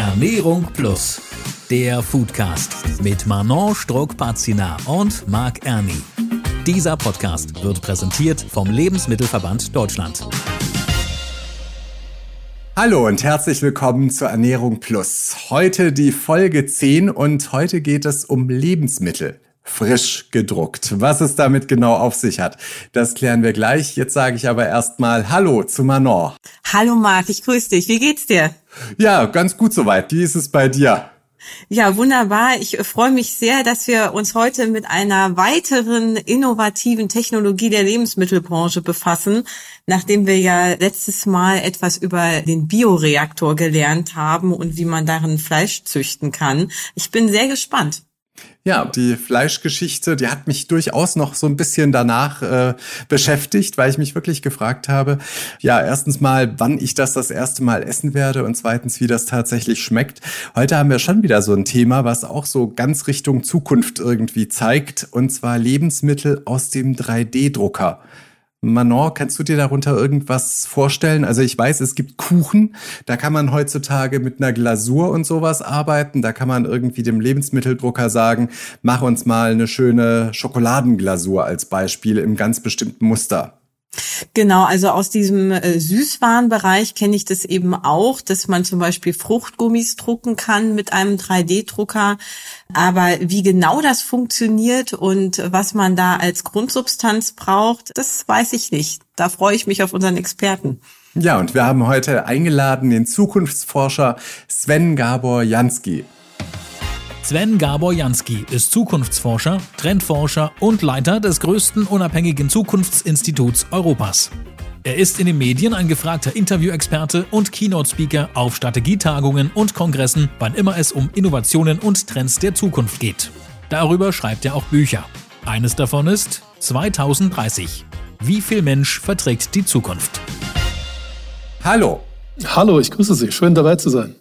Ernährung Plus, der Foodcast mit Manon Struck-Pazina und Marc Erni. Dieser Podcast wird präsentiert vom Lebensmittelverband Deutschland. Hallo und herzlich willkommen zur Ernährung Plus. Heute die Folge 10 und heute geht es um Lebensmittel frisch gedruckt. Was es damit genau auf sich hat, das klären wir gleich. Jetzt sage ich aber erstmal Hallo zu Manon. Hallo Marc, ich grüße dich. Wie geht's dir? Ja, ganz gut soweit. Wie ist es bei dir? Ja, wunderbar. Ich freue mich sehr, dass wir uns heute mit einer weiteren innovativen Technologie der Lebensmittelbranche befassen, nachdem wir ja letztes Mal etwas über den Bioreaktor gelernt haben und wie man darin Fleisch züchten kann. Ich bin sehr gespannt. Ja, die Fleischgeschichte, die hat mich durchaus noch so ein bisschen danach äh, beschäftigt, weil ich mich wirklich gefragt habe, ja, erstens mal, wann ich das das erste Mal essen werde und zweitens, wie das tatsächlich schmeckt. Heute haben wir schon wieder so ein Thema, was auch so ganz Richtung Zukunft irgendwie zeigt, und zwar Lebensmittel aus dem 3D-Drucker. Manon, kannst du dir darunter irgendwas vorstellen? Also ich weiß, es gibt Kuchen, da kann man heutzutage mit einer Glasur und sowas arbeiten. Da kann man irgendwie dem Lebensmitteldrucker sagen, mach uns mal eine schöne Schokoladenglasur als Beispiel im ganz bestimmten Muster. Genau, also aus diesem äh, Süßwarenbereich kenne ich das eben auch, dass man zum Beispiel Fruchtgummis drucken kann mit einem 3D-Drucker. Aber wie genau das funktioniert und was man da als Grundsubstanz braucht, das weiß ich nicht. Da freue ich mich auf unseren Experten. Ja, und wir haben heute eingeladen den Zukunftsforscher Sven Gabor Jansky. Sven Gabor Jansky ist Zukunftsforscher, Trendforscher und Leiter des größten unabhängigen Zukunftsinstituts Europas. Er ist in den Medien ein gefragter Interviewexperte und Keynote-Speaker auf Strategietagungen und Kongressen, wann immer es um Innovationen und Trends der Zukunft geht. Darüber schreibt er auch Bücher. Eines davon ist 2030. Wie viel Mensch verträgt die Zukunft? Hallo. Hallo, ich grüße Sie. Schön dabei zu sein.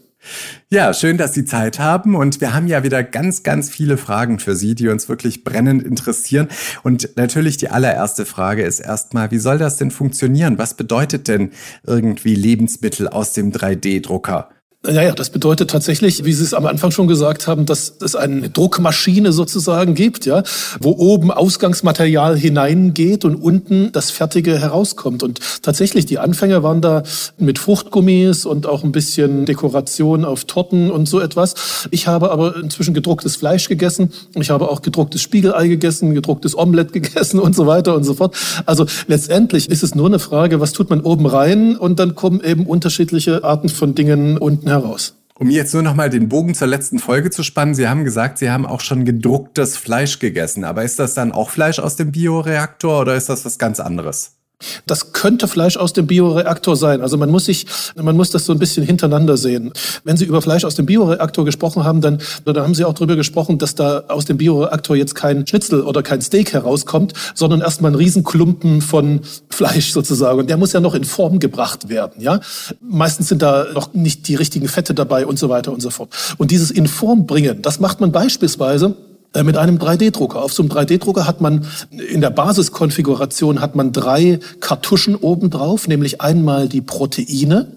Ja, schön, dass Sie Zeit haben. Und wir haben ja wieder ganz, ganz viele Fragen für Sie, die uns wirklich brennend interessieren. Und natürlich die allererste Frage ist erstmal, wie soll das denn funktionieren? Was bedeutet denn irgendwie Lebensmittel aus dem 3D-Drucker? Naja, das bedeutet tatsächlich, wie Sie es am Anfang schon gesagt haben, dass es eine Druckmaschine sozusagen gibt, ja, wo oben Ausgangsmaterial hineingeht und unten das Fertige herauskommt. Und tatsächlich, die Anfänger waren da mit Fruchtgummis und auch ein bisschen Dekoration auf Torten und so etwas. Ich habe aber inzwischen gedrucktes Fleisch gegessen. Ich habe auch gedrucktes Spiegelei gegessen, gedrucktes Omelett gegessen und so weiter und so fort. Also letztendlich ist es nur eine Frage, was tut man oben rein und dann kommen eben unterschiedliche Arten von Dingen unten heraus. Um jetzt nur noch mal den Bogen zur letzten Folge zu spannen, Sie haben gesagt, Sie haben auch schon gedrucktes Fleisch gegessen. Aber ist das dann auch Fleisch aus dem Bioreaktor oder ist das was ganz anderes? Das könnte Fleisch aus dem Bioreaktor sein. Also man muss sich, man muss das so ein bisschen hintereinander sehen. Wenn Sie über Fleisch aus dem Bioreaktor gesprochen haben, dann, dann haben Sie auch darüber gesprochen, dass da aus dem Bioreaktor jetzt kein Schnitzel oder kein Steak herauskommt, sondern erstmal ein Riesenklumpen von Fleisch sozusagen. Und der muss ja noch in Form gebracht werden, ja. Meistens sind da noch nicht die richtigen Fette dabei und so weiter und so fort. Und dieses in Form bringen, das macht man beispielsweise mit einem 3D-Drucker. Auf so einem 3D-Drucker hat man in der Basiskonfiguration hat man drei Kartuschen oben drauf, nämlich einmal die Proteine.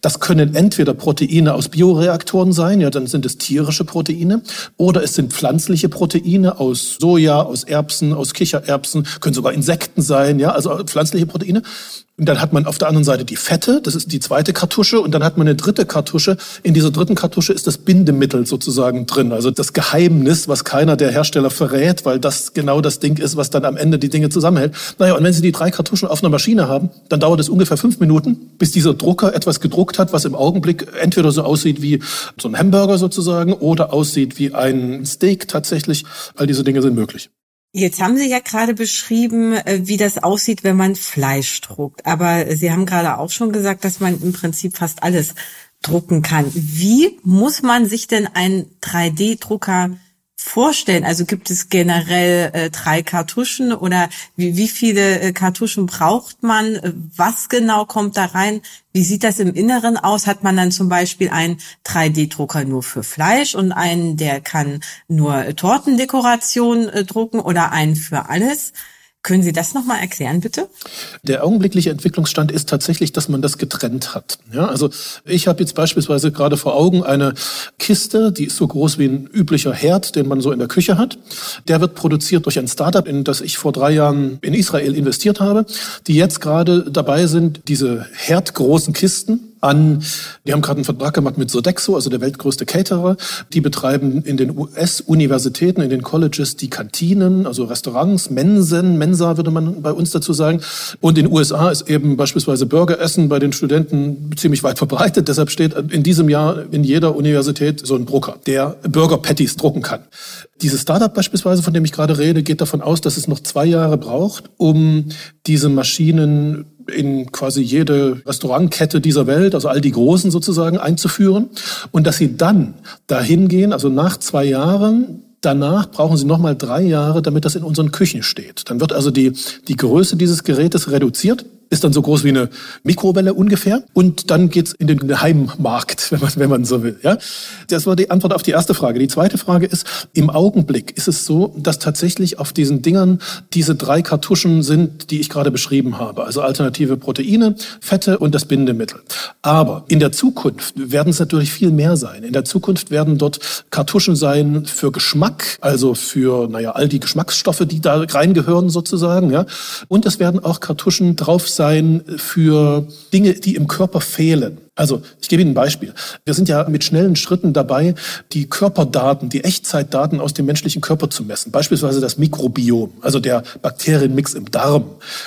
Das können entweder Proteine aus Bioreaktoren sein, ja, dann sind es tierische Proteine, oder es sind pflanzliche Proteine aus Soja, aus Erbsen, aus Kichererbsen, können sogar Insekten sein, ja, also pflanzliche Proteine. Und dann hat man auf der anderen Seite die Fette, das ist die zweite Kartusche. Und dann hat man eine dritte Kartusche. In dieser dritten Kartusche ist das Bindemittel sozusagen drin. Also das Geheimnis, was keiner der Hersteller verrät, weil das genau das Ding ist, was dann am Ende die Dinge zusammenhält. Naja, und wenn Sie die drei Kartuschen auf einer Maschine haben, dann dauert es ungefähr fünf Minuten, bis dieser Drucker etwas gedruckt hat, was im Augenblick entweder so aussieht wie so ein Hamburger sozusagen oder aussieht wie ein Steak tatsächlich. All diese Dinge sind möglich. Jetzt haben Sie ja gerade beschrieben, äh, wie das aussieht, wenn man Fleisch druckt. Aber Sie haben gerade auch schon gesagt, dass man im Prinzip fast alles drucken kann. Wie muss man sich denn einen 3D-Drucker vorstellen? Also gibt es generell äh, drei Kartuschen oder wie, wie viele äh, Kartuschen braucht man? Was genau kommt da rein? Wie sieht das im Inneren aus? Hat man dann zum Beispiel einen 3D-Drucker nur für Fleisch und einen, der kann nur Tortendekoration äh, drucken oder einen für alles? Können Sie das nochmal erklären, bitte? Der augenblickliche Entwicklungsstand ist tatsächlich, dass man das getrennt hat. Ja, also ich habe jetzt beispielsweise gerade vor Augen eine Kiste, die ist so groß wie ein üblicher Herd, den man so in der Küche hat. Der wird produziert durch ein Startup, in das ich vor drei Jahren in Israel investiert habe, die jetzt gerade dabei sind, diese herdgroßen Kisten an, die haben gerade einen Vertrag gemacht mit Sodexo, also der weltgrößte Caterer. Die betreiben in den US-Universitäten, in den Colleges die Kantinen, also Restaurants, Mensen, Mensa würde man bei uns dazu sagen. Und in den USA ist eben beispielsweise Burgeressen bei den Studenten ziemlich weit verbreitet. Deshalb steht in diesem Jahr in jeder Universität so ein Drucker, der Burger Patties drucken kann. Dieses Startup beispielsweise, von dem ich gerade rede, geht davon aus, dass es noch zwei Jahre braucht, um diese Maschinen in quasi jede Restaurantkette dieser Welt, also all die Großen sozusagen, einzuführen. Und dass sie dann dahin gehen, also nach zwei Jahren, Danach brauchen Sie nochmal drei Jahre, damit das in unseren Küchen steht. Dann wird also die, die Größe dieses Gerätes reduziert ist dann so groß wie eine Mikrowelle ungefähr. Und dann geht's in den Heimmarkt, wenn man, wenn man so will. Ja? Das war die Antwort auf die erste Frage. Die zweite Frage ist, im Augenblick ist es so, dass tatsächlich auf diesen Dingern diese drei Kartuschen sind, die ich gerade beschrieben habe. Also alternative Proteine, Fette und das Bindemittel. Aber in der Zukunft werden es natürlich viel mehr sein. In der Zukunft werden dort Kartuschen sein für Geschmack, also für, naja, all die Geschmacksstoffe, die da reingehören sozusagen. Ja? Und es werden auch Kartuschen drauf sein für Dinge, die im Körper fehlen. Also ich gebe Ihnen ein Beispiel. Wir sind ja mit schnellen Schritten dabei, die Körperdaten, die Echtzeitdaten aus dem menschlichen Körper zu messen. Beispielsweise das Mikrobiom, also der Bakterienmix im Darm.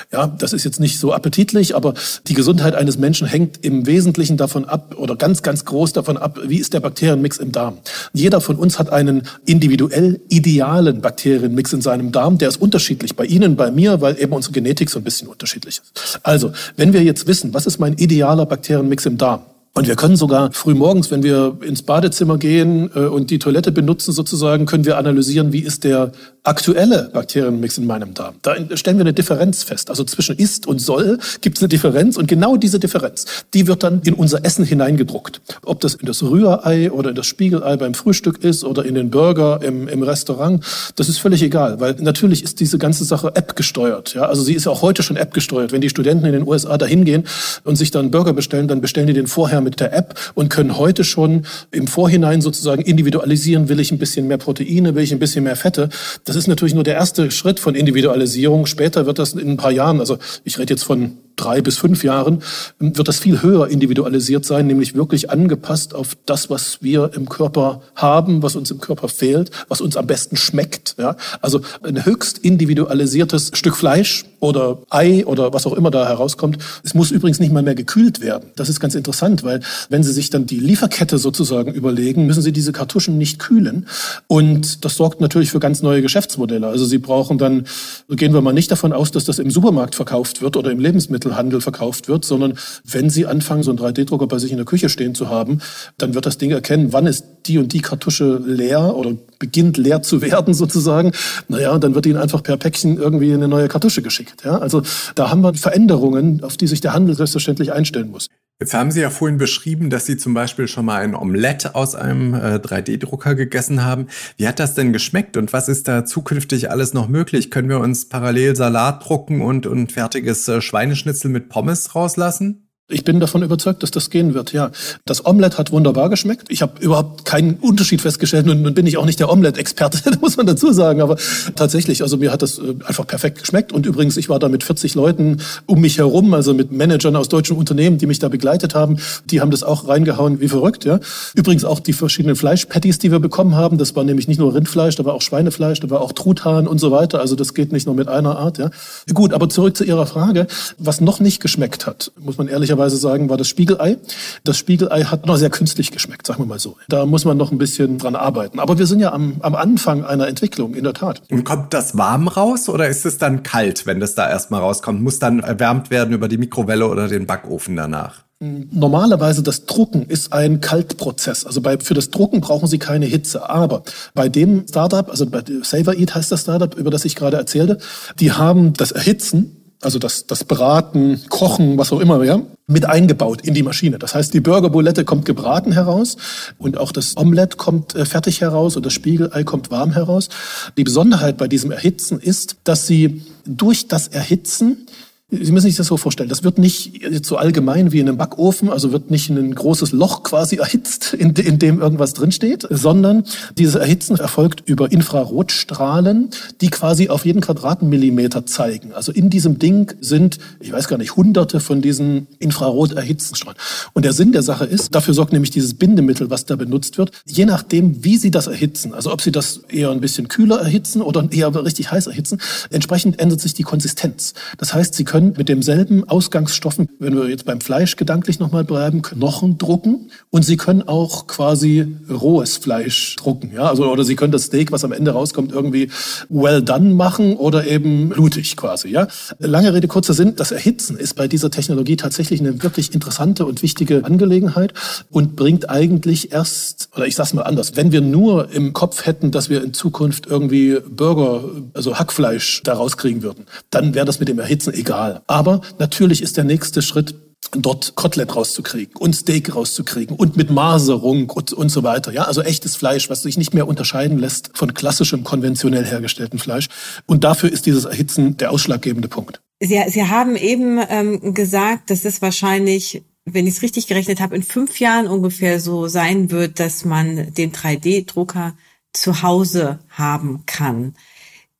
Ja, das ist jetzt nicht so appetitlich, aber die Gesundheit eines Menschen hängt im Wesentlichen davon ab oder ganz, ganz groß davon ab, wie ist der Bakterienmix im Darm. Jeder von uns hat einen individuell idealen Bakterienmix in seinem Darm. Der ist unterschiedlich bei Ihnen, bei mir, weil eben unsere Genetik so ein bisschen unterschiedlich ist. Also, wenn wir jetzt wissen, was ist mein idealer Bakterienmix im Darm, und wir können sogar früh morgens, wenn wir ins Badezimmer gehen äh, und die Toilette benutzen sozusagen, können wir analysieren, wie ist der aktuelle Bakterienmix in meinem Darm. Da stellen wir eine Differenz fest. Also zwischen ist und soll gibt es eine Differenz und genau diese Differenz, die wird dann in unser Essen hineingedruckt. Ob das in das Rührei oder in das Spiegelei beim Frühstück ist oder in den Burger im, im Restaurant, das ist völlig egal, weil natürlich ist diese ganze Sache App gesteuert. Ja? Also sie ist auch heute schon App gesteuert. Wenn die Studenten in den USA dahin gehen und sich dann Burger bestellen, dann bestellen die den vorher mit der App und können heute schon im Vorhinein sozusagen individualisieren, will ich ein bisschen mehr Proteine, will ich ein bisschen mehr Fette. Das ist natürlich nur der erste Schritt von Individualisierung. Später wird das in ein paar Jahren, also ich rede jetzt von drei bis fünf Jahren wird das viel höher individualisiert sein, nämlich wirklich angepasst auf das, was wir im Körper haben, was uns im Körper fehlt, was uns am besten schmeckt. Ja? Also ein höchst individualisiertes Stück Fleisch oder Ei oder was auch immer da herauskommt. Es muss übrigens nicht mal mehr gekühlt werden. Das ist ganz interessant, weil wenn Sie sich dann die Lieferkette sozusagen überlegen, müssen Sie diese Kartuschen nicht kühlen. Und das sorgt natürlich für ganz neue Geschäftsmodelle. Also Sie brauchen dann, gehen wir mal nicht davon aus, dass das im Supermarkt verkauft wird oder im Lebensmittel Lebensmittelhandel verkauft wird, sondern wenn Sie anfangen, so einen 3D-Drucker bei sich in der Küche stehen zu haben, dann wird das Ding erkennen, wann ist die und die Kartusche leer oder beginnt leer zu werden sozusagen. Naja, dann wird Ihnen einfach per Päckchen irgendwie eine neue Kartusche geschickt. Ja? Also da haben wir Veränderungen, auf die sich der Handel selbstverständlich einstellen muss. Jetzt haben Sie ja vorhin beschrieben, dass Sie zum Beispiel schon mal ein Omelett aus einem äh, 3D-Drucker gegessen haben. Wie hat das denn geschmeckt und was ist da zukünftig alles noch möglich? Können wir uns parallel Salat drucken und, und fertiges äh, Schweineschnitzel mit Pommes rauslassen? Ich bin davon überzeugt, dass das gehen wird, ja. Das Omelette hat wunderbar geschmeckt. Ich habe überhaupt keinen Unterschied festgestellt nun bin ich auch nicht der Omelette-Experte, muss man dazu sagen. Aber tatsächlich, also mir hat das äh, einfach perfekt geschmeckt. Und übrigens, ich war da mit 40 Leuten um mich herum, also mit Managern aus deutschen Unternehmen, die mich da begleitet haben. Die haben das auch reingehauen wie verrückt, ja. Übrigens auch die verschiedenen Fleischpatties, die wir bekommen haben. Das war nämlich nicht nur Rindfleisch, da war auch Schweinefleisch, da war auch Truthahn und so weiter. Also das geht nicht nur mit einer Art, ja. Gut, aber zurück zu Ihrer Frage. Was noch nicht geschmeckt hat, muss man ehrlicherweise ehrlicherweise sagen, war das Spiegelei. Das Spiegelei hat noch sehr künstlich geschmeckt, sagen wir mal so. Da muss man noch ein bisschen dran arbeiten. Aber wir sind ja am, am Anfang einer Entwicklung, in der Tat. Und kommt das warm raus oder ist es dann kalt, wenn das da erstmal rauskommt? Muss dann erwärmt werden über die Mikrowelle oder den Backofen danach? Normalerweise das Drucken ist ein Kaltprozess. Also bei, für das Drucken brauchen Sie keine Hitze. Aber bei dem Startup, also bei Saver Eat heißt das Startup, über das ich gerade erzählte, die haben das Erhitzen also das, das Braten, Kochen, was auch immer, ja, mit eingebaut in die Maschine. Das heißt, die Burgerbulette kommt gebraten heraus und auch das Omelett kommt äh, fertig heraus und das Spiegelei kommt warm heraus. Die Besonderheit bei diesem Erhitzen ist, dass sie durch das Erhitzen Sie müssen sich das so vorstellen. Das wird nicht so allgemein wie in einem Backofen, also wird nicht ein großes Loch quasi erhitzt, in, in dem irgendwas drinsteht, sondern dieses Erhitzen erfolgt über Infrarotstrahlen, die quasi auf jeden Quadratmillimeter zeigen. Also in diesem Ding sind, ich weiß gar nicht, hunderte von diesen infrarot erhitzten Strahlen. Und der Sinn der Sache ist, dafür sorgt nämlich dieses Bindemittel, was da benutzt wird, je nachdem, wie Sie das erhitzen, also ob Sie das eher ein bisschen kühler erhitzen oder eher richtig heiß erhitzen, entsprechend ändert sich die Konsistenz. Das heißt, Sie können können mit demselben Ausgangsstoffen, wenn wir jetzt beim Fleisch gedanklich nochmal bleiben, Knochen drucken und Sie können auch quasi rohes Fleisch drucken. Ja? Also, oder Sie können das Steak, was am Ende rauskommt, irgendwie well done machen oder eben blutig quasi. Ja? Lange Rede, kurzer Sinn, das Erhitzen ist bei dieser Technologie tatsächlich eine wirklich interessante und wichtige Angelegenheit und bringt eigentlich erst, oder ich sag's mal anders, wenn wir nur im Kopf hätten, dass wir in Zukunft irgendwie Burger, also Hackfleisch daraus kriegen würden, dann wäre das mit dem Erhitzen egal. Fall. Aber natürlich ist der nächste Schritt, dort Kotelett rauszukriegen und Steak rauszukriegen und mit Maserung und, und so weiter. Ja, also echtes Fleisch, was sich nicht mehr unterscheiden lässt von klassischem konventionell hergestellten Fleisch. Und dafür ist dieses Erhitzen der ausschlaggebende Punkt. Sie, Sie haben eben ähm, gesagt, dass es wahrscheinlich, wenn ich es richtig gerechnet habe, in fünf Jahren ungefähr so sein wird, dass man den 3D-Drucker zu Hause haben kann.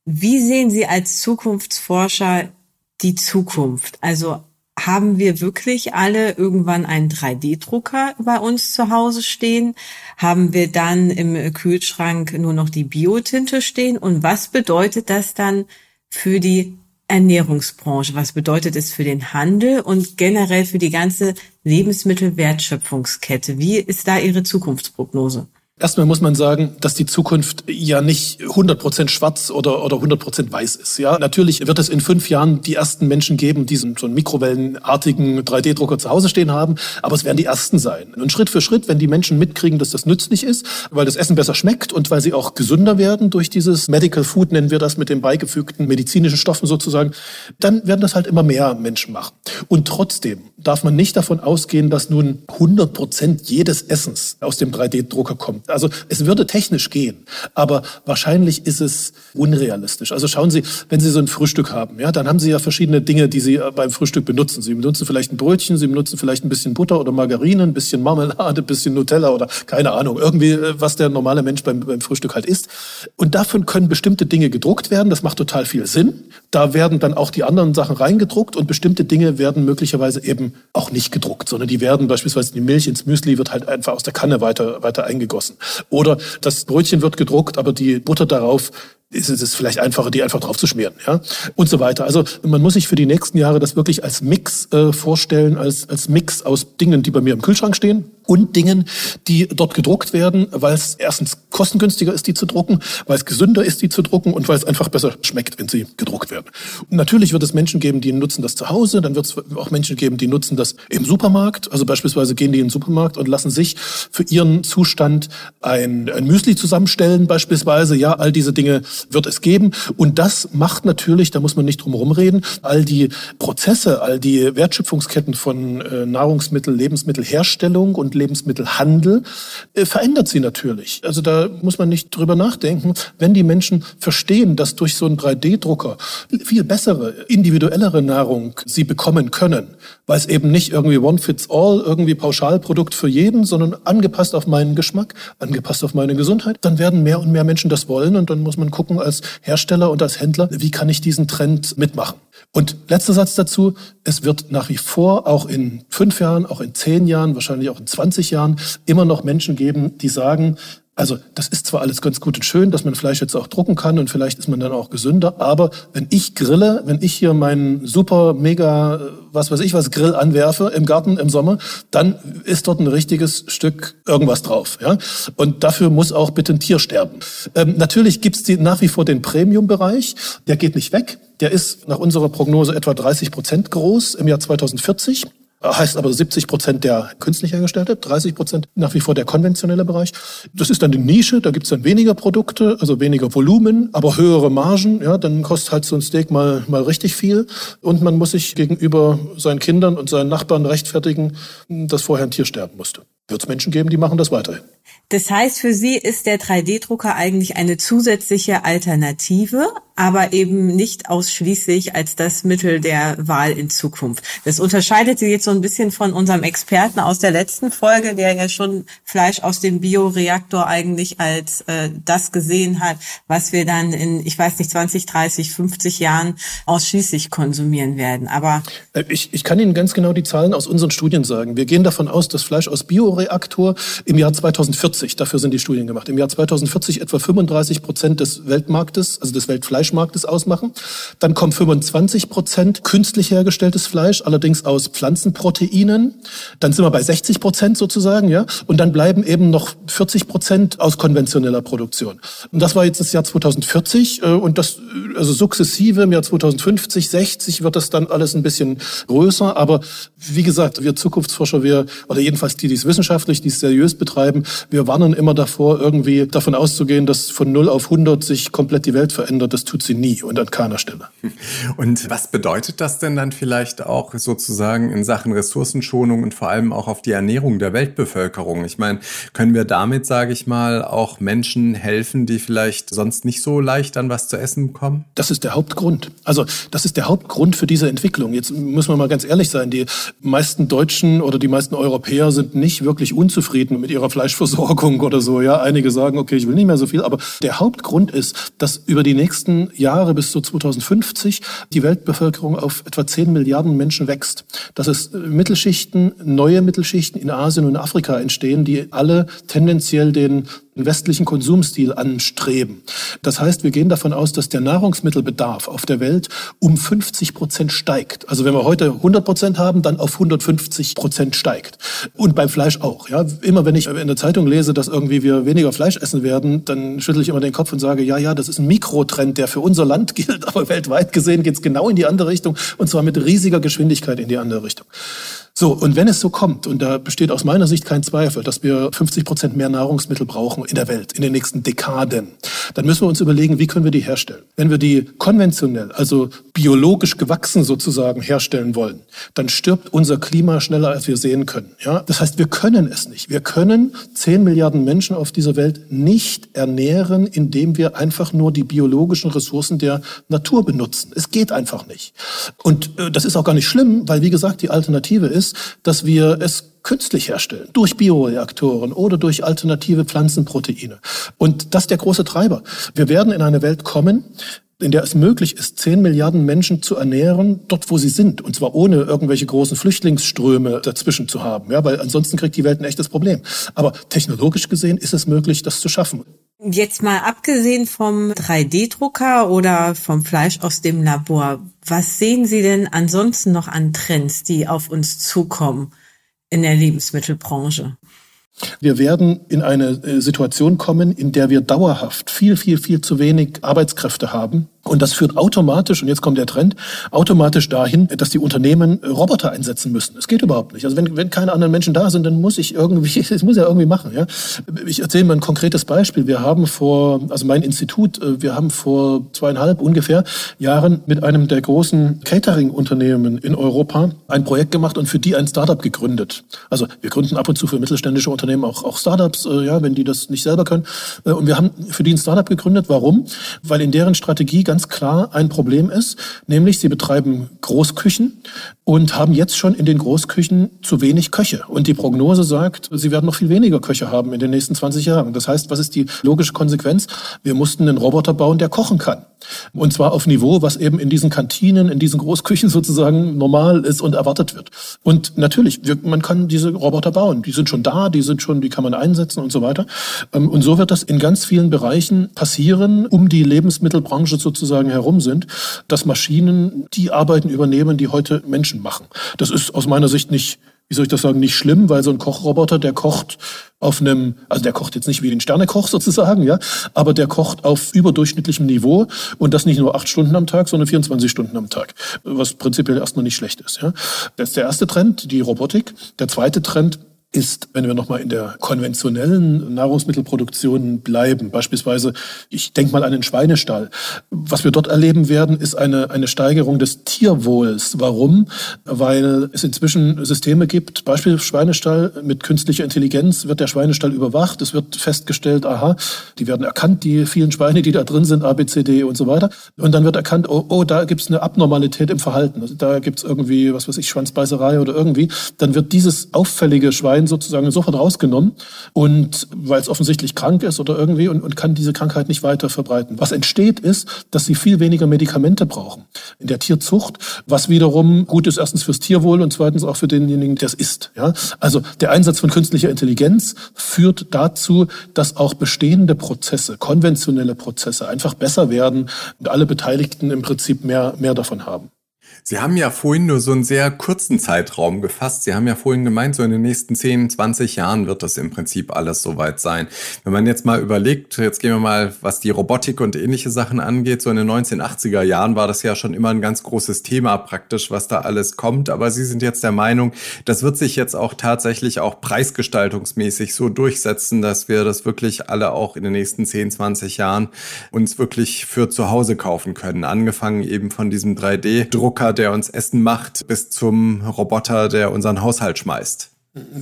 Wie sehen Sie als Zukunftsforscher die Zukunft? Also haben wir wirklich alle irgendwann einen 3D-Drucker bei uns zu Hause stehen? Haben wir dann im Kühlschrank nur noch die Biotinte stehen? Und was bedeutet das dann für die Ernährungsbranche? Was bedeutet es für den Handel und generell für die ganze Lebensmittelwertschöpfungskette? Wie ist da Ihre Zukunftsprognose? Erstmal muss man sagen, dass die Zukunft ja nicht 100% schwarz oder, oder 100% weiß ist. Ja, natürlich wird es in fünf Jahren die ersten Menschen geben, die so einen mikrowellenartigen 3D-Drucker zu Hause stehen haben, aber es werden die ersten sein. Und Schritt für Schritt, wenn die Menschen mitkriegen, dass das nützlich ist, weil das Essen besser schmeckt und weil sie auch gesünder werden durch dieses Medical Food, nennen wir das mit den beigefügten medizinischen Stoffen sozusagen, dann werden das halt immer mehr Menschen machen. Und trotzdem darf man nicht davon ausgehen, dass nun 100% jedes Essens aus dem 3D-Drucker kommt. Also es würde technisch gehen, aber wahrscheinlich ist es unrealistisch. Also schauen Sie, wenn Sie so ein Frühstück haben, ja, dann haben Sie ja verschiedene Dinge, die Sie äh, beim Frühstück benutzen. Sie benutzen vielleicht ein Brötchen, Sie benutzen vielleicht ein bisschen Butter oder Margarine, ein bisschen Marmelade, ein bisschen Nutella oder keine Ahnung, irgendwie, äh, was der normale Mensch beim, beim Frühstück halt isst. Und davon können bestimmte Dinge gedruckt werden. Das macht total viel Sinn. Da werden dann auch die anderen Sachen reingedruckt und bestimmte Dinge werden möglicherweise eben auch nicht gedruckt, sondern die werden beispielsweise die Milch ins Müsli wird halt einfach aus der Kanne weiter, weiter eingegossen. Oder das Brötchen wird gedruckt, aber die Butter darauf ist es vielleicht einfacher, die einfach drauf zu schmieren, ja, und so weiter. Also man muss sich für die nächsten Jahre das wirklich als Mix äh, vorstellen, als als Mix aus Dingen, die bei mir im Kühlschrank stehen und Dingen, die dort gedruckt werden, weil es erstens kostengünstiger ist, die zu drucken, weil es gesünder ist, die zu drucken und weil es einfach besser schmeckt, wenn sie gedruckt werden. Und natürlich wird es Menschen geben, die nutzen das zu Hause, dann wird es auch Menschen geben, die nutzen das im Supermarkt. Also beispielsweise gehen die in den Supermarkt und lassen sich für ihren Zustand ein, ein Müsli zusammenstellen, beispielsweise. Ja, all diese Dinge wird es geben. Und das macht natürlich, da muss man nicht drum herum reden, all die Prozesse, all die Wertschöpfungsketten von äh, Nahrungsmittel, Lebensmittelherstellung und Lebensmittelhandel äh, verändert sie natürlich. Also da muss man nicht drüber nachdenken. Wenn die Menschen verstehen, dass durch so einen 3D-Drucker viel bessere, individuellere Nahrung sie bekommen können, weil es eben nicht irgendwie one fits all, irgendwie Pauschalprodukt für jeden, sondern angepasst auf meinen Geschmack, angepasst auf meine Gesundheit, dann werden mehr und mehr Menschen das wollen und dann muss man gucken als Hersteller und als Händler, wie kann ich diesen Trend mitmachen. Und letzter Satz dazu, es wird nach wie vor auch in fünf Jahren, auch in zehn Jahren, wahrscheinlich auch in 20 Jahren immer noch Menschen geben, die sagen, also das ist zwar alles ganz gut und schön, dass man Fleisch jetzt auch drucken kann und vielleicht ist man dann auch gesünder, aber wenn ich grille, wenn ich hier meinen super, mega, was weiß ich was, Grill anwerfe im Garten im Sommer, dann ist dort ein richtiges Stück irgendwas drauf. Ja? Und dafür muss auch bitte ein Tier sterben. Ähm, natürlich gibt's die, nach wie vor den Premium-Bereich, der geht nicht weg. Der ist nach unserer Prognose etwa 30 Prozent groß im Jahr 2040. heißt aber 70 Prozent der künstlich hergestellte, 30 Prozent nach wie vor der konventionelle Bereich. Das ist dann die Nische, da gibt's dann weniger Produkte, also weniger Volumen, aber höhere Margen. Ja, dann kostet halt so ein Steak mal, mal richtig viel. Und man muss sich gegenüber seinen Kindern und seinen Nachbarn rechtfertigen, dass vorher ein Tier sterben musste. Wird es Menschen geben, die machen das weiterhin. Das heißt, für Sie ist der 3D-Drucker eigentlich eine zusätzliche Alternative, aber eben nicht ausschließlich als das Mittel der Wahl in Zukunft. Das unterscheidet Sie jetzt so ein bisschen von unserem Experten aus der letzten Folge, der ja schon Fleisch aus dem Bioreaktor eigentlich als äh, das gesehen hat, was wir dann in, ich weiß nicht, 20, 30, 50 Jahren ausschließlich konsumieren werden. Aber äh, ich, ich kann Ihnen ganz genau die Zahlen aus unseren Studien sagen. Wir gehen davon aus, dass Fleisch aus Bioreaktor im Jahr 2040 2040, dafür sind die Studien gemacht, im Jahr 2040 etwa 35 Prozent des Weltmarktes, also des Weltfleischmarktes ausmachen. Dann kommen 25 Prozent künstlich hergestelltes Fleisch, allerdings aus Pflanzenproteinen. Dann sind wir bei 60 Prozent sozusagen, ja. Und dann bleiben eben noch 40 Prozent aus konventioneller Produktion. Und das war jetzt das Jahr 2040 äh, und das, also sukzessive im Jahr 2050, 60 wird das dann alles ein bisschen größer. Aber wie gesagt, wir Zukunftsforscher, wir, oder jedenfalls die, die es wissenschaftlich, die es seriös betreiben, wir warnen immer davor, irgendwie davon auszugehen, dass von 0 auf 100 sich komplett die Welt verändert. Das tut sie nie und an keiner Stelle. Und was bedeutet das denn dann vielleicht auch sozusagen in Sachen Ressourcenschonung und vor allem auch auf die Ernährung der Weltbevölkerung? Ich meine, können wir damit, sage ich mal, auch Menschen helfen, die vielleicht sonst nicht so leicht an was zu essen kommen? Das ist der Hauptgrund. Also das ist der Hauptgrund für diese Entwicklung. Jetzt muss man mal ganz ehrlich sein, die meisten Deutschen oder die meisten Europäer sind nicht wirklich unzufrieden mit ihrer Fleischversorgung Versorgung oder so. Ja, einige sagen, okay, ich will nicht mehr so viel. Aber der Hauptgrund ist, dass über die nächsten Jahre bis zu 2050 die Weltbevölkerung auf etwa 10 Milliarden Menschen wächst. Dass es Mittelschichten, neue Mittelschichten in Asien und Afrika entstehen, die alle tendenziell den westlichen Konsumstil anstreben. Das heißt, wir gehen davon aus, dass der Nahrungsmittelbedarf auf der Welt um 50 Prozent steigt. Also wenn wir heute 100 Prozent haben, dann auf 150 Prozent steigt. Und beim Fleisch auch. Ja, immer wenn ich in der Zeitung lese, dass irgendwie wir weniger Fleisch essen werden, dann schüttle ich immer den Kopf und sage, ja, ja, das ist ein Mikrotrend, der für unser Land gilt, aber weltweit gesehen geht es genau in die andere Richtung und zwar mit riesiger Geschwindigkeit in die andere Richtung. So, und wenn es so kommt, und da besteht aus meiner Sicht kein Zweifel, dass wir 50 Prozent mehr Nahrungsmittel brauchen in der Welt in den nächsten Dekaden, dann müssen wir uns überlegen, wie können wir die herstellen. Wenn wir die konventionell, also biologisch gewachsen sozusagen herstellen wollen, dann stirbt unser Klima schneller, als wir sehen können. Ja? Das heißt, wir können es nicht. Wir können 10 Milliarden Menschen auf dieser Welt nicht ernähren, indem wir einfach nur die biologischen Ressourcen der Natur benutzen. Es geht einfach nicht. Und äh, das ist auch gar nicht schlimm, weil wie gesagt, die Alternative ist, ist, dass wir es künstlich herstellen, durch Bioreaktoren oder durch alternative Pflanzenproteine. Und das ist der große Treiber. Wir werden in eine Welt kommen, in der es möglich ist, 10 Milliarden Menschen zu ernähren, dort wo sie sind. Und zwar ohne irgendwelche großen Flüchtlingsströme dazwischen zu haben. Ja, weil ansonsten kriegt die Welt ein echtes Problem. Aber technologisch gesehen ist es möglich, das zu schaffen. Jetzt mal abgesehen vom 3D-Drucker oder vom Fleisch aus dem Labor, was sehen Sie denn ansonsten noch an Trends, die auf uns zukommen in der Lebensmittelbranche? Wir werden in eine äh, Situation kommen, in der wir dauerhaft viel, viel, viel zu wenig Arbeitskräfte haben und das führt automatisch, und jetzt kommt der Trend, automatisch dahin, dass die Unternehmen Roboter einsetzen müssen. Es geht überhaupt nicht. Also wenn, wenn keine anderen Menschen da sind, dann muss ich irgendwie, ich muss ja irgendwie machen. Ja? Ich erzähle mal ein konkretes Beispiel. Wir haben vor, also mein Institut, äh, wir haben vor zweieinhalb ungefähr Jahren mit einem der großen Catering-Unternehmen in Europa ein Projekt gemacht und für die ein Startup gegründet. Also wir gründen ab und zu für mittelständische Unternehmen auch, auch Startups, äh, ja, wenn die das nicht selber können. Äh, und wir haben für die ein Startup gegründet. Warum? Weil in deren Strategie ganz klar ein Problem ist, nämlich sie betreiben Großküchen und haben jetzt schon in den Großküchen zu wenig Köche. Und die Prognose sagt, sie werden noch viel weniger Köche haben in den nächsten 20 Jahren. Das heißt, was ist die logische Konsequenz? Wir mussten einen Roboter bauen, der kochen kann. Und zwar auf Niveau, was eben in diesen Kantinen, in diesen Großküchen sozusagen normal ist und erwartet wird. Und natürlich, man kann diese Roboter bauen. Die sind schon da, die sind schon, die kann man einsetzen und so weiter. Ähm, und so wird das in ganz vielen Bereichen passieren, um die Lebensmittelbranche sozusagen herum sind, dass Maschinen die Arbeiten übernehmen, die heute Menschen machen. Das ist aus meiner Sicht nicht wie soll ich das sagen, nicht schlimm, weil so ein Kochroboter, der kocht auf einem, also der kocht jetzt nicht wie den Sternekoch sozusagen, ja, aber der kocht auf überdurchschnittlichem Niveau und das nicht nur acht Stunden am Tag, sondern 24 Stunden am Tag, was prinzipiell erstmal nicht schlecht ist, ja. Das ist der erste Trend, die Robotik. Der zweite Trend ist, wenn wir nochmal in der konventionellen Nahrungsmittelproduktion bleiben, beispielsweise, ich denke mal an den Schweinestall. Was wir dort erleben werden, ist eine, eine Steigerung des Tierwohls. Warum? Weil es inzwischen Systeme gibt, Beispiel Schweinestall, mit künstlicher Intelligenz wird der Schweinestall überwacht, es wird festgestellt, aha, die werden erkannt, die vielen Schweine, die da drin sind, A, B, C, D und so weiter. Und dann wird erkannt, oh, oh da gibt es eine Abnormalität im Verhalten. Also da gibt es irgendwie, was weiß ich, Schwanzbeißerei oder irgendwie. Dann wird dieses auffällige Schwein Schwein sozusagen sofort rausgenommen und weil es offensichtlich krank ist oder irgendwie und, und kann diese Krankheit nicht weiter verbreiten. Was entsteht ist, dass sie viel weniger Medikamente brauchen in der Tierzucht, was wiederum gut ist erstens fürs Tierwohl und zweitens auch für denjenigen, der es isst. Ja? Also der Einsatz von künstlicher Intelligenz führt dazu, dass auch bestehende Prozesse, konventionelle Prozesse einfach besser werden und alle Beteiligten im Prinzip mehr, mehr davon haben. Sie haben ja vorhin nur so einen sehr kurzen Zeitraum gefasst. Sie haben ja vorhin gemeint, so in den nächsten 10, 20 Jahren wird das im Prinzip alles soweit sein. Wenn man jetzt mal überlegt, jetzt gehen wir mal, was die Robotik und ähnliche Sachen angeht, so in den 1980er Jahren war das ja schon immer ein ganz großes Thema praktisch, was da alles kommt. Aber Sie sind jetzt der Meinung, das wird sich jetzt auch tatsächlich auch preisgestaltungsmäßig so durchsetzen, dass wir das wirklich alle auch in den nächsten 10, 20 Jahren uns wirklich für zu Hause kaufen können. Angefangen eben von diesem 3D-Drucker der uns Essen macht, bis zum Roboter, der unseren Haushalt schmeißt.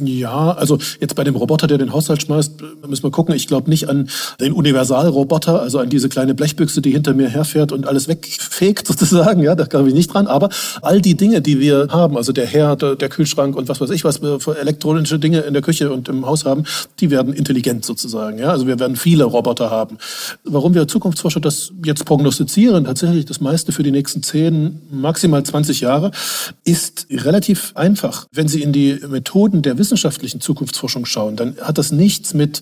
Ja, also jetzt bei dem Roboter, der den Haushalt schmeißt, müssen wir gucken. Ich glaube nicht an den Universalroboter, also an diese kleine Blechbüchse, die hinter mir herfährt und alles wegfegt sozusagen. Ja, da glaube ich nicht dran. Aber all die Dinge, die wir haben, also der Herd, der Kühlschrank und was weiß ich, was wir für elektronische Dinge in der Küche und im Haus haben, die werden intelligent sozusagen. Ja, also wir werden viele Roboter haben. Warum wir Zukunftsforscher das jetzt prognostizieren, tatsächlich das meiste für die nächsten 10, maximal 20 Jahre, ist relativ einfach. Wenn Sie in die Methoden Methoden der wissenschaftlichen Zukunftsforschung schauen, dann hat das nichts mit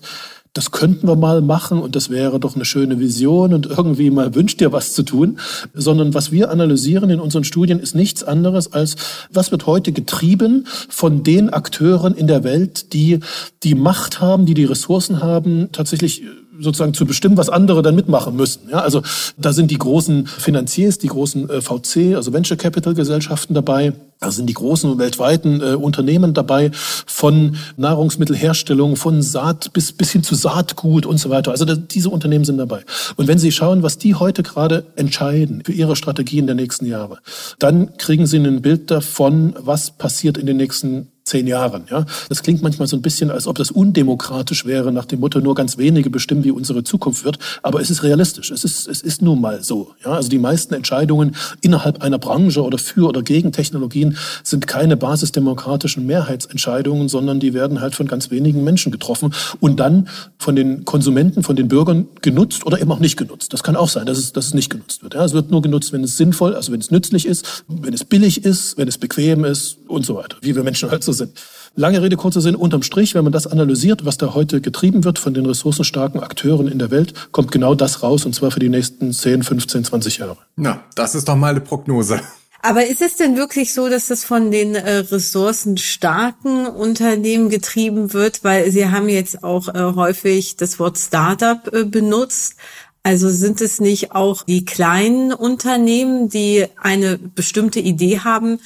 das könnten wir mal machen und das wäre doch eine schöne Vision und irgendwie mal wünscht dir was zu tun, sondern was wir analysieren in unseren Studien ist nichts anderes als, was wird heute getrieben von den Akteuren in der Welt, die die Macht haben, die die Ressourcen haben, tatsächlich sozusagen zu bestimmen, was andere dann mitmachen müssen. Ja, also da sind die großen Finanziers, die großen äh, VC, also Venture Capital Gesellschaften dabei. Da sind die großen weltweiten äh, Unternehmen dabei, von Nahrungsmittelherstellung, von Saat bis, bis hin zu Saatgut und so weiter. Also da, diese Unternehmen sind dabei. Und wenn Sie schauen, was die heute gerade entscheiden für ihre Strategien der nächsten Jahre, dann kriegen Sie ein Bild davon, was passiert in den nächsten zehn Jahren. Ja? Das klingt manchmal so ein bisschen, als ob das undemokratisch wäre, nach dem Motto, nur ganz wenige bestimmen, wie unsere Zukunft wird. Aber es ist realistisch. Es ist, es ist nun mal so. Ja? Also die meisten Entscheidungen innerhalb einer Branche oder für oder gegen Technologien sind keine basisdemokratischen Mehrheitsentscheidungen, sondern die werden halt von ganz wenigen Menschen getroffen und dann von den Konsumenten, von den Bürgern genutzt oder eben auch nicht genutzt. Das kann auch sein, dass es, dass es nicht genutzt wird. Ja? Es wird nur genutzt, wenn es sinnvoll, also wenn es nützlich ist, wenn es billig ist, wenn es bequem ist und so weiter. Wie wir Menschen halt so sind. Lange Rede, kurzer Sinn, unterm Strich, wenn man das analysiert, was da heute getrieben wird von den ressourcenstarken Akteuren in der Welt, kommt genau das raus, und zwar für die nächsten 10, 15, 20 Jahre. Na, das ist doch mal eine Prognose. Aber ist es denn wirklich so, dass das von den äh, ressourcenstarken Unternehmen getrieben wird? Weil Sie haben jetzt auch äh, häufig das Wort Startup äh, benutzt. Also sind es nicht auch die kleinen Unternehmen, die eine bestimmte Idee haben,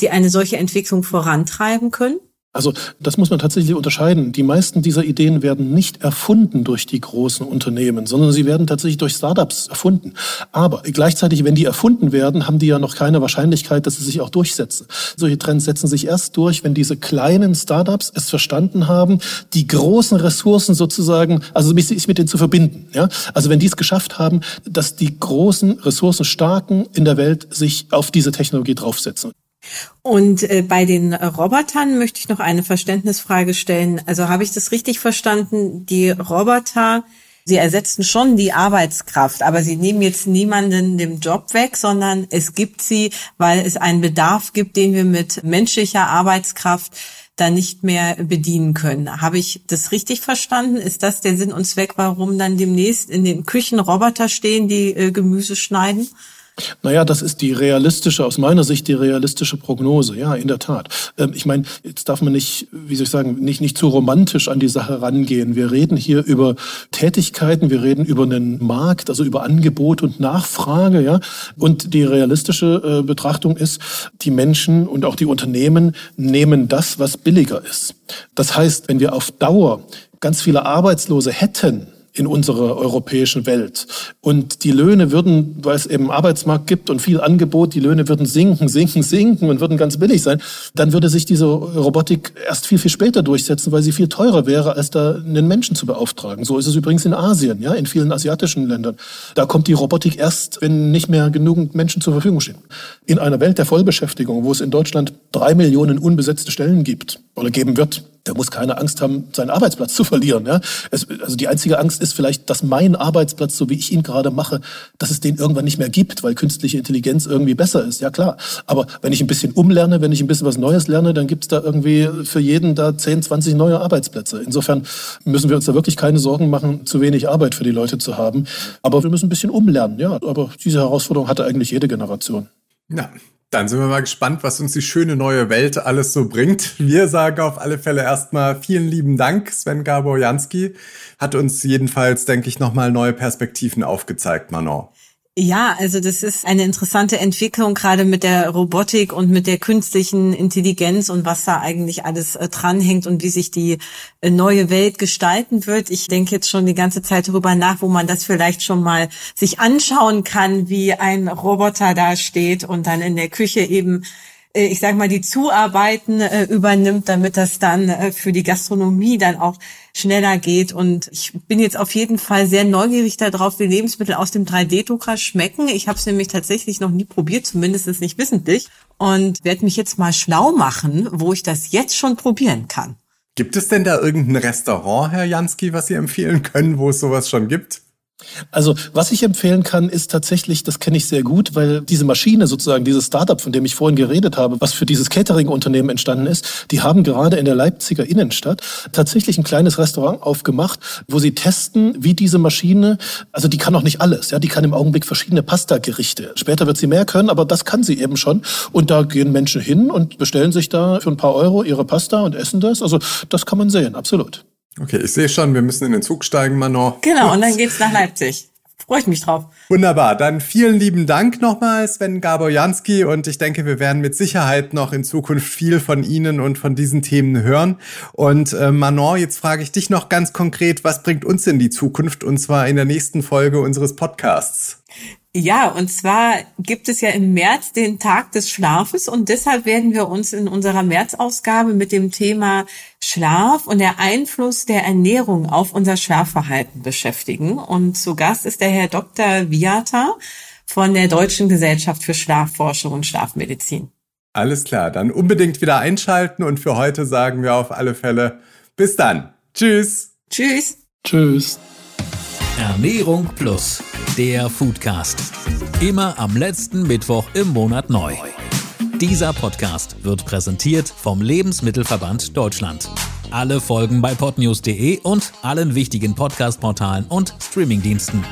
die eine solche Entwicklung vorantreiben können? Also das muss man tatsächlich unterscheiden. Die meisten dieser Ideen werden nicht erfunden durch die großen Unternehmen, sondern sie werden tatsächlich durch Startups erfunden. Aber gleichzeitig, wenn die erfunden werden, haben die ja noch keine Wahrscheinlichkeit, dass sie sich auch durchsetzen. Solche Trends setzen sich erst durch, wenn diese kleinen Startups es verstanden haben, die großen Ressourcen sozusagen, also sich mit denen zu verbinden. Ja? Also wenn die es geschafft haben, dass die großen Ressourcenstarken in der Welt sich auf diese Technologie draufsetzen. Und äh, bei den Robotern möchte ich noch eine Verständnisfrage stellen. Also habe ich das richtig verstanden? Die Roboter, sie ersetzen schon die Arbeitskraft, aber sie nehmen jetzt niemanden den Job weg, sondern es gibt sie, weil es einen Bedarf gibt, den wir mit menschlicher Arbeitskraft dann nicht mehr bedienen können. Habe ich das richtig verstanden? Ist das der Sinn und Zweck, warum dann demnächst in den Küchen Roboter stehen, die äh, Gemüse schneiden? Naja, das ist die realistische, aus meiner Sicht die realistische Prognose. Ja, in der Tat. Ähm, ich meine, jetzt darf man nicht, wie soll ich sagen, nicht, nicht zu romantisch an die Sache rangehen. Wir reden hier über Tätigkeiten, wir reden über einen Markt, also über Angebot und Nachfrage. Ja, und die realistische äh, Betrachtung ist, die Menschen und auch die Unternehmen nehmen das, was billiger ist. Das heißt, wenn wir auf Dauer ganz viele Arbeitslose hätten, in unserer europäischen Welt. Und die Löhne würden, weil es eben Arbeitsmarkt gibt und viel Angebot, die Löhne würden sinken, sinken, sinken und würden ganz billig sein. Dann würde sich diese Robotik erst viel, viel später durchsetzen, weil sie viel teurer wäre, als da einen Menschen zu beauftragen. So ist es übrigens in Asien, ja, in vielen asiatischen Ländern. Da kommt die Robotik erst, wenn nicht mehr genügend Menschen zur Verfügung stehen. In einer Welt der Vollbeschäftigung, wo es in Deutschland drei Millionen unbesetzte Stellen gibt oder geben wird, der muss keine Angst haben, seinen Arbeitsplatz zu verlieren. Ja? Es, also die einzige Angst ist vielleicht, dass mein Arbeitsplatz, so wie ich ihn gerade mache, dass es den irgendwann nicht mehr gibt, weil künstliche Intelligenz irgendwie besser ist. Ja klar. Aber wenn ich ein bisschen umlerne, wenn ich ein bisschen was Neues lerne, dann gibt's da irgendwie für jeden da 10, 20 neue Arbeitsplätze. Insofern müssen wir uns da wirklich keine Sorgen machen, zu wenig Arbeit für die Leute zu haben. Aber wir müssen ein bisschen umlernen. Ja, aber diese Herausforderung hatte eigentlich jede Generation. Ja, dann sind wir mal gespannt, was uns die schöne neue Welt alles so bringt. Wir sagen auf alle Fälle erstmal vielen lieben Dank, Sven Gabor Jansky. Hat uns jedenfalls, denke ich, nochmal neue Perspektiven aufgezeigt, Manon. Ja, also das ist eine interessante Entwicklung, gerade mit der Robotik und mit der künstlichen Intelligenz und was da eigentlich alles äh, dranhängt und wie sich die äh, neue Welt gestalten wird. Ich denke jetzt schon die ganze Zeit darüber nach, wo man das vielleicht schon mal sich anschauen kann, wie ein Roboter da steht und dann in der Küche eben ich sage mal, die Zuarbeiten äh, übernimmt, damit das dann äh, für die Gastronomie dann auch schneller geht. Und ich bin jetzt auf jeden Fall sehr neugierig darauf, wie Lebensmittel aus dem 3D-Drucker schmecken. Ich habe es nämlich tatsächlich noch nie probiert, zumindest nicht wissentlich. Und werde mich jetzt mal schlau machen, wo ich das jetzt schon probieren kann. Gibt es denn da irgendein Restaurant, Herr Jansky, was Sie empfehlen können, wo es sowas schon gibt? Also was ich empfehlen kann, ist tatsächlich, das kenne ich sehr gut, weil diese Maschine sozusagen, dieses Startup, von dem ich vorhin geredet habe, was für dieses Catering-Unternehmen entstanden ist, die haben gerade in der Leipziger Innenstadt tatsächlich ein kleines Restaurant aufgemacht, wo sie testen, wie diese Maschine, also die kann auch nicht alles, ja, die kann im Augenblick verschiedene Pasta-Gerichte. Später wird sie mehr können, aber das kann sie eben schon. Und da gehen Menschen hin und bestellen sich da für ein paar Euro ihre Pasta und essen das. Also das kann man sehen, absolut. Okay, ich sehe schon, wir müssen in den Zug steigen, Manon. Genau, und dann geht's nach Leipzig. Freue ich mich drauf. Wunderbar. Dann vielen lieben Dank nochmal, Sven Gaborjanski. Und ich denke, wir werden mit Sicherheit noch in Zukunft viel von Ihnen und von diesen Themen hören. Und äh, Manon, jetzt frage ich dich noch ganz konkret, was bringt uns in die Zukunft? Und zwar in der nächsten Folge unseres Podcasts. Ja, und zwar gibt es ja im März den Tag des Schlafes und deshalb werden wir uns in unserer Märzausgabe mit dem Thema Schlaf und der Einfluss der Ernährung auf unser Schlafverhalten beschäftigen. Und zu Gast ist der Herr Dr. Viata von der Deutschen Gesellschaft für Schlafforschung und Schlafmedizin. Alles klar, dann unbedingt wieder einschalten und für heute sagen wir auf alle Fälle bis dann. Tschüss. Tschüss. Tschüss. Ernährung Plus, der Foodcast. Immer am letzten Mittwoch im Monat neu. Dieser Podcast wird präsentiert vom Lebensmittelverband Deutschland. Alle Folgen bei podnews.de und allen wichtigen Podcast-Portalen und Streamingdiensten.